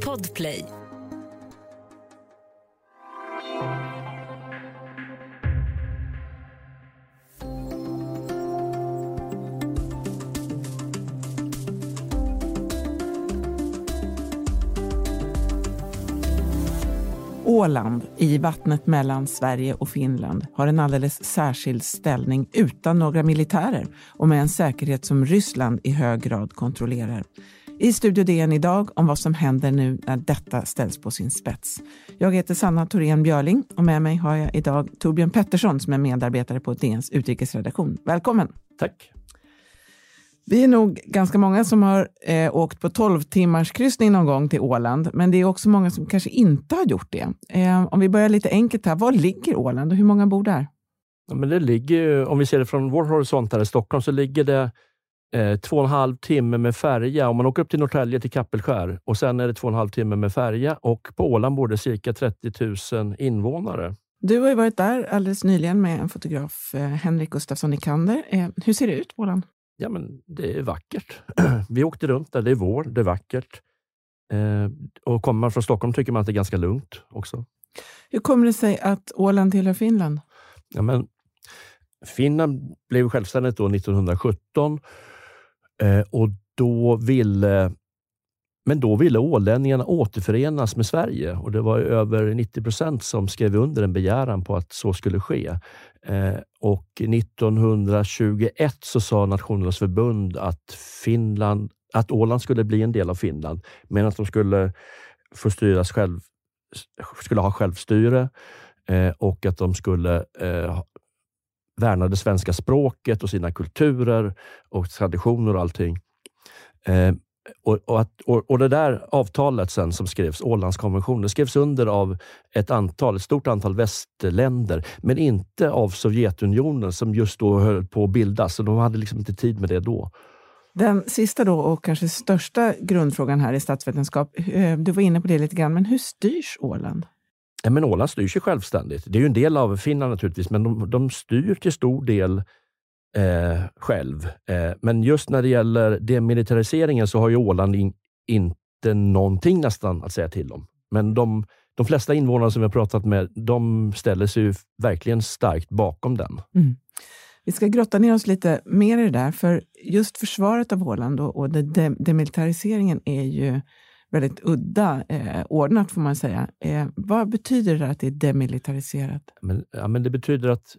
Podplay. Åland i vattnet mellan Sverige och Finland har en alldeles särskild ställning utan några militärer och med en säkerhet som Ryssland i hög grad kontrollerar. I Studio DN idag om vad som händer nu när detta ställs på sin spets. Jag heter Sanna Thorén Björling och med mig har jag idag Torbjörn Pettersson som är medarbetare på DNs utrikesredaktion. Välkommen! Tack! Vi är nog ganska många som har eh, åkt på 12 timmars kryssning någon gång till Åland, men det är också många som kanske inte har gjort det. Eh, om vi börjar lite enkelt här, var ligger Åland och hur många bor där? Ja, men det ligger, om vi ser det från vår horisont här i Stockholm, så ligger det eh, två och en halv timme med färja. Om man åker upp till Norrtälje till Kappelskär och sen är det två och en halv timme med färja och på Åland bor det cirka 30 000 invånare. Du har ju varit där alldeles nyligen med en fotograf, eh, Henrik Gustafsson Nikander. Eh, hur ser det ut på Åland? Ja, men det är vackert. Vi åkte runt där. Det är vår, det är vackert. Eh, och kommer man från Stockholm tycker man att det är ganska lugnt också. Hur kommer det sig att Åland tillhör Finland? Ja, men Finland blev självständigt då 1917 eh, och då ville men då ville ålänningarna återförenas med Sverige och det var över 90 procent som skrev under en begäran på att så skulle ske. Eh, och 1921 så sa Nationernas förbund att, Finland, att Åland skulle bli en del av Finland, men att de skulle få styras själv, skulle ha självstyre eh, och att de skulle eh, värna det svenska språket och sina kulturer och traditioner och allting. Och, och, att, och, och, det där avtalet sen som skrevs, Ålandskonventionen, skrevs under av ett, antal, ett stort antal västländer, men inte av Sovjetunionen som just då höll på att bildas. Så de hade liksom inte tid med det då. Den sista då och kanske största grundfrågan här i statsvetenskap, eh, du var inne på det lite grann, men hur styrs Åland? Ja, men Åland styrs ju självständigt. Det är ju en del av Finland naturligtvis, men de, de styr till stor del eh, själv. Eh, men just när det gäller demilitariseringen så har ju Åland in, inte någonting nästan att säga till om. Men de, de flesta invånare som vi har pratat med, de ställer sig verkligen starkt bakom den. Mm. Vi ska grotta ner oss lite mer i det där, för just försvaret av Åland och, och de, demilitariseringen är ju väldigt udda eh, ordnat, får man säga. Eh, vad betyder det att det är demilitariserat? Men, ja, men det betyder att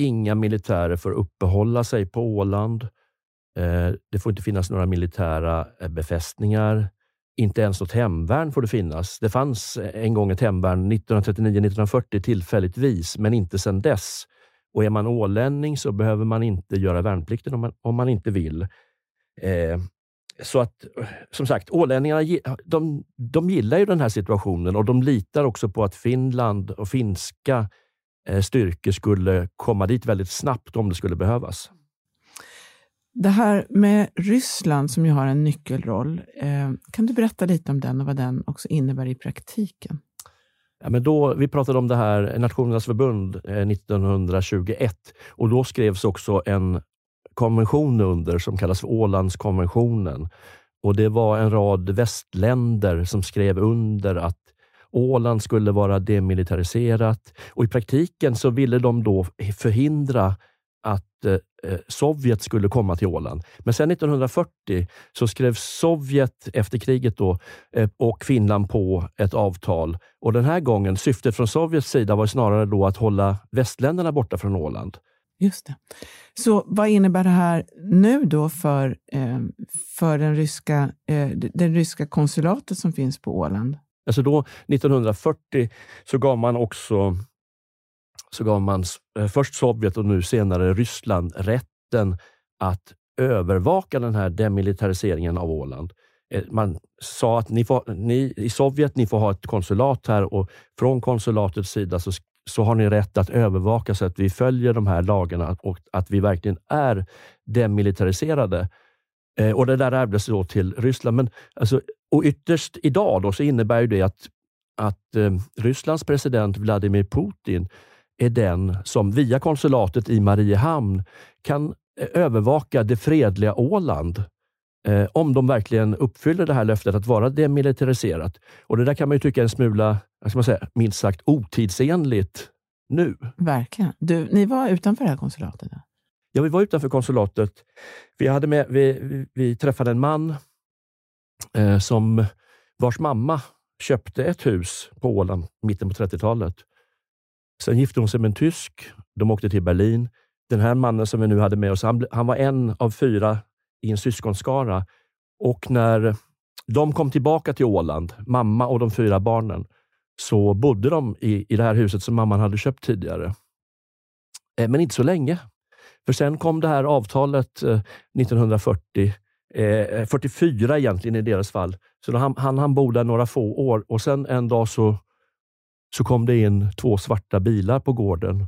Inga militärer får uppehålla sig på Åland. Eh, det får inte finnas några militära eh, befästningar. Inte ens något hemvärn får det finnas. Det fanns eh, en gång ett hemvärn 1939-1940 tillfälligtvis, men inte sedan dess. Och är man ålänning så behöver man inte göra värnplikten om man, om man inte vill. Eh, så att, som sagt, ålänningarna de, de gillar ju den här situationen och de litar också på att Finland och finska styrkor skulle komma dit väldigt snabbt om det skulle behövas. Det här med Ryssland som ju har en nyckelroll, eh, kan du berätta lite om den och vad den också innebär i praktiken? Ja, men då, vi pratade om det här Nationernas förbund 1921 eh, och då skrevs också en konvention under som kallas för Ålandskonventionen. Och Det var en rad västländer som skrev under att Åland skulle vara demilitariserat och i praktiken så ville de då förhindra att eh, eh Sovjet skulle komma till Åland. Men sen 1940 så skrev Sovjet efter kriget då, eh, och Finland på ett avtal. Och den här gången, syftet från Sovjets sida var snarare då att hålla västländerna borta från Åland. Just det. Så vad innebär det här nu då för, eh, för den ryska, eh, den ryska konsulatet som finns på Åland? Alltså då, 1940, så gav man också så gav man eh, först Sovjet och nu senare Ryssland rätten att övervaka den här demilitariseringen av Åland. Eh, man sa att ni, får, ni i Sovjet ni får ha ett konsulat här och från konsulatets sida så, så har ni rätt att övervaka så att vi följer de här lagarna och att vi verkligen är demilitariserade. Eh, och Det där ärvdes då till Ryssland. Men alltså, och ytterst idag då så innebär det att, att eh, Rysslands president Vladimir Putin är den som via konsulatet i Mariehamn kan eh, övervaka det fredliga Åland eh, om de verkligen uppfyller det här löftet att vara demilitariserat. Och Det där kan man ju tycka är en smula, ska man säga, minst sagt otidsenligt nu. Verkligen. Du, ni var utanför det här konsulatet? Ja, vi var utanför konsulatet. Vi, hade med, vi, vi, träffade en man Eh, som vars mamma köpte ett hus på Åland mitten på 30-talet. Sen gifte hon sig med en tysk. De åkte till Berlin. Den här mannen som vi nu hade med oss, han, han var en av fyra i en syskonskara. Och när de kom tillbaka till Åland, mamma och de fyra barnen, så bodde de i, i det här huset som mamman hade köpt tidigare. Eh, men inte så länge. För sen kom det här avtalet eh, 1940, eh, 44 egentligen i deras fall. Så han, han, han bo där några få år och sen en dag så, så kom det in två svarta bilar på gården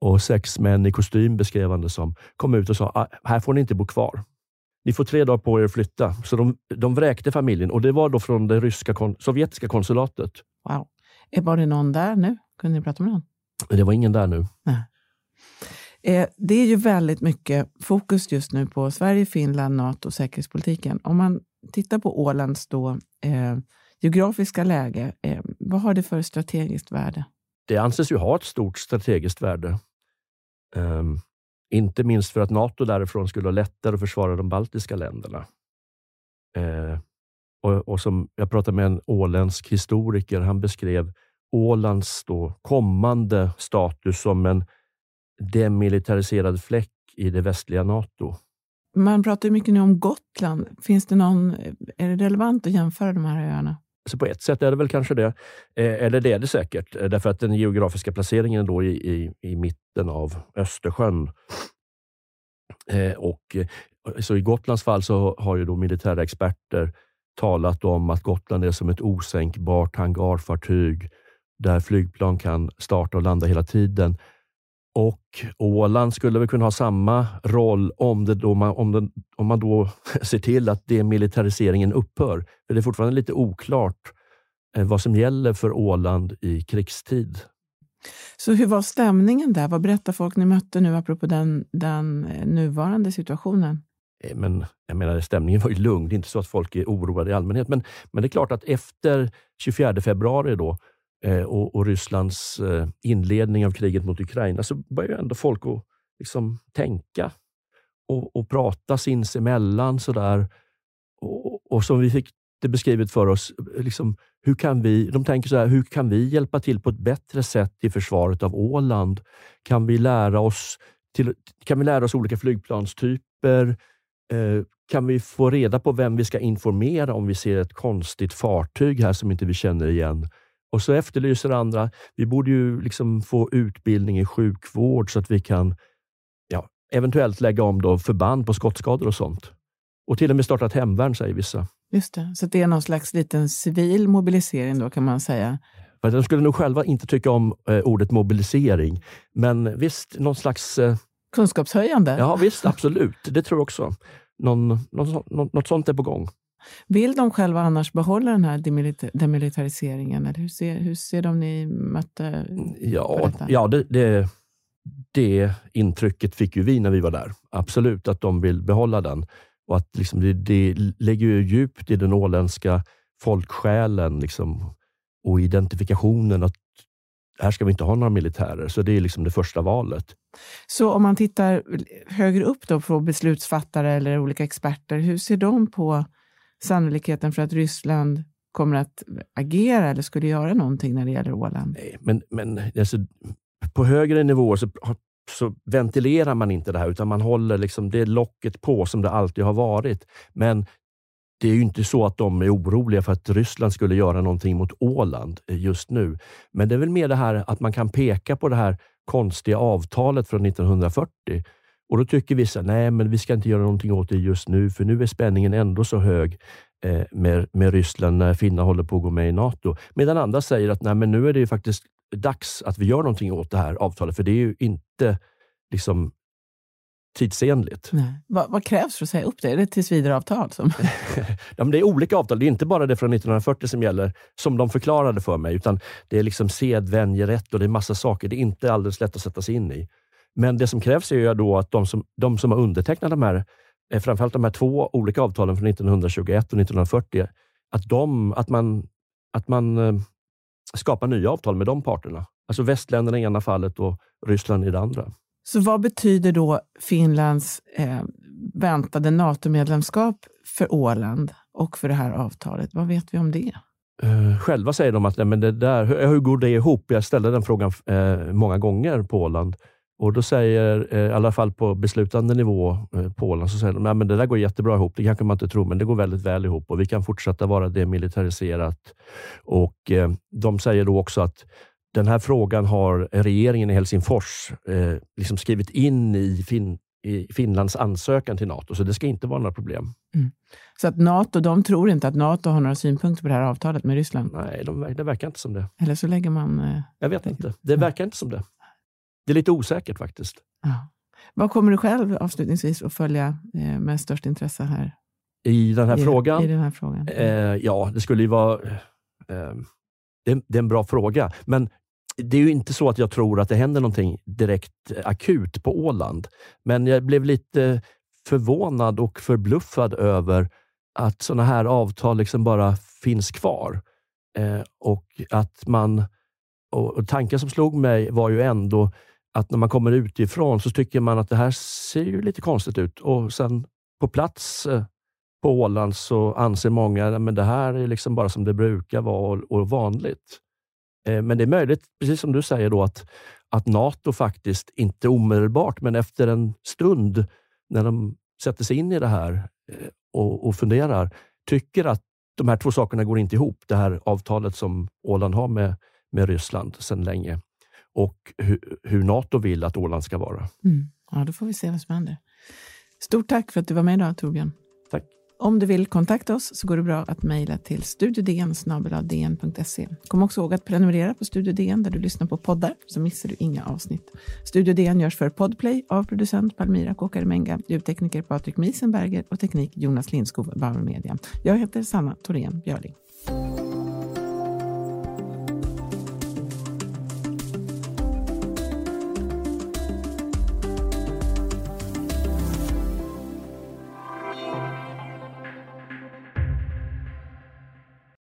och sex män i kostym, beskrev han det som, kom ut och sa ah, här får ni inte bo kvar. Ni får tre dagar på er att flytta. Så de, de vräkte familjen och det var då från det ryska sovjetiska konsulatet. Wow. Var det någon där nu? Kunde ni prata med någon? Det var ingen där nu. Nej. Eh, det är ju väldigt mycket fokus just nu på Sverige, Finland, Nato och säkerhetspolitiken. Om man tittar på Ålands då, eh, geografiska läge, eh, vad har det för strategiskt värde? Det anses ju ha ett stort strategiskt värde. Um, inte minst för att Nato därifrån skulle ha lättare att försvara de baltiska länderna. Uh, och, och, som Jag pratade med en åländsk historiker. Han beskrev Ålands då kommande status som en demilitariserad fläck i det västliga Nato. Man pratar mycket nu om Gotland. Finns det någon, är det relevant att jämföra de här öarna? Så på ett sätt är det väl kanske det. Eh, eller det är det säkert, eh, därför att den geografiska placeringen då i, i, i mitten av Östersjön. Eh, och, så I Gotlands fall så har ju då militära experter talat om att Gotland är som ett osänkbart hangarfartyg där flygplan kan starta och landa hela tiden. Och Åland skulle väl kunna ha samma roll om, det då man, om, den, om man då ser till att demilitariseringen upphör. För Det är fortfarande lite oklart eh, vad som gäller för Åland i krigstid. Så hur var stämningen där? Vad berättar folk ni mötte nu apropå den, den eh, nuvarande situationen? Eh, men jag menar, stämningen var ju lugn. Det är inte så att folk är oroade i allmänhet. Men, men det är klart att efter 24 februari då, Eh, och, och, Rysslands eh, inledning av kriget mot Ukraina så börjar ändå folk att liksom tänka och, och prata sinsemellan. Sådär. Och, och som vi fick det beskrivet för oss, liksom, hur kan vi, de tänker så här, hur kan vi hjälpa till på ett bättre sätt i försvaret av Åland? Kan vi lära oss, till, kan vi lära oss olika flygplanstyper? Eh, kan vi få reda på vem vi ska informera om vi ser ett konstigt fartyg här som inte vi känner igen? Och så efterlyser andra, vi borde ju liksom få utbildning i sjukvård så att vi kan ja, eventuellt lägga om då förband på skottskador och sånt. Och till och med starta ett hemvärn, säger vissa. Just det, så det är någon slags liten civil mobilisering då kan man säga? de skulle nog själva inte tycka om eh, ordet mobilisering, men visst, någon slags... Eh, Kunskapshöjande? Ja, visst, absolut. Det tror jag också. Någon, någon, något sånt är på gång. Vill de själva annars behålla den här demilitariseringen? Eller hur, ser, hur ser de ni mötte Ja, ja det, det, det, intrycket fick ju vi när vi var där. Absolut att de vill behålla den. Och att liksom det, det lägger ju djupt i den åländska folksjälen liksom, och identifikationen att här ska vi inte ha några militärer. Så det är liksom det första valet. Så om man tittar högre upp då på beslutsfattare eller olika experter, hur ser de på sannolikheten för att Ryssland kommer att agera eller skulle göra någonting när det gäller Åland? Nej, men, men alltså, på högre nivåer så, så ventilerar man inte det här, utan man håller liksom det locket på som det alltid har varit. Men det är ju inte så att de är oroliga för att Ryssland skulle göra någonting mot Åland eh, just nu. Men det är väl mer det här att man kan peka på det här konstiga avtalet från 1940 och Då tycker vissa, nej men vi ska inte göra någonting åt det just nu, för nu är spänningen ändå så hög eh, med, med Ryssland när Finland håller på att gå med i Nato. Medan andra säger att nej, men nu är det faktiskt dags att vi gör någonting åt det här avtalet, för det är ju inte liksom tidsenligt. Vad, vad, krävs för att säga upp det? Är det tillsvidareavtal? Som... ja, det är olika avtal. Det är inte bara det från 1940 som gäller, som de förklarade för mig, utan det är liksom sedvänjerätt och det är massa saker. Det är inte alldeles lätt att sätta sig in i. Men det som krävs är ju då att de som, de som har undertecknat de här eh, framförallt de här två olika avtalen från 1921 och 1940, att, de, att man, att man eh, skapar nya avtal med de parterna. Alltså västländerna i ena fallet och Ryssland i det andra. Så vad betyder då Finlands eh, väntade NATO-medlemskap för Åland och för det här avtalet? Vad vet vi om det? Uh, själva säger de att nej, men det där, hur, hur går det ihop? Jag ställde den frågan uh, många gånger på Åland. Och då säger, uh, i alla fall på beslutande nivå på Åland, så säger de att det där går jättebra ihop. Det kanske man inte tror, men det går väldigt väl ihop och vi kan fortsätta vara demilitariserat. Och De säger då också att den här frågan har regeringen i Helsingfors eh, liksom skrivit in i, fin i, Finlands ansökan till Nato, så det ska inte vara några problem. Mm. Så att Nato, de tror inte att Nato har några synpunkter på det här avtalet med Ryssland? Nej, de, det verkar inte som det. Eller så lägger man... Eh, Jag vet inte. Det verkar inte som det. Det är lite osäkert faktiskt. Ja. Vad kommer du själv avslutningsvis att följa eh, med störst intresse här? I den här I, frågan? I den här frågan. Eh, ja, det skulle ju vara... Eh, det, det, är en bra fråga, men det är ju inte så att jag tror att det händer någonting direkt akut på Åland. Men jag blev lite förvånad och förbluffad över att sådana här avtal liksom bara finns kvar. Eh, och att man... Och, och tanken som slog mig var ju ändå att när man kommer utifrån så tycker man att det här ser ju lite konstigt ut. Och sen på plats eh, på Åland så anser många att det här är liksom bara som det brukar vara och, vanligt. Eh, men det är möjligt, precis som du säger, då, att, att Nato faktiskt, inte omedelbart, men efter en stund när de sätter sig in i det här eh, och, och funderar, tycker att de här två sakerna går inte ihop. Det här avtalet som Åland har med, med Ryssland sedan länge och hur, hur Nato vill att Åland ska vara. Mm. Ja, då får vi se vad som händer. Stort tack för att du var med idag, Torbjörn. Tack. Om du vill kontakta oss så går det bra att mejla till studiodn Kom också ihåg att prenumerera på Studio DN där du lyssnar på poddar så missar du inga avsnitt. Studio DN görs för Podplay av producent Palmira Kåkaremenga, ljudtekniker Patrik Miesenberger och teknik Jonas Lindskog, Bauer Media. Jag heter Sanna Thorén Björling.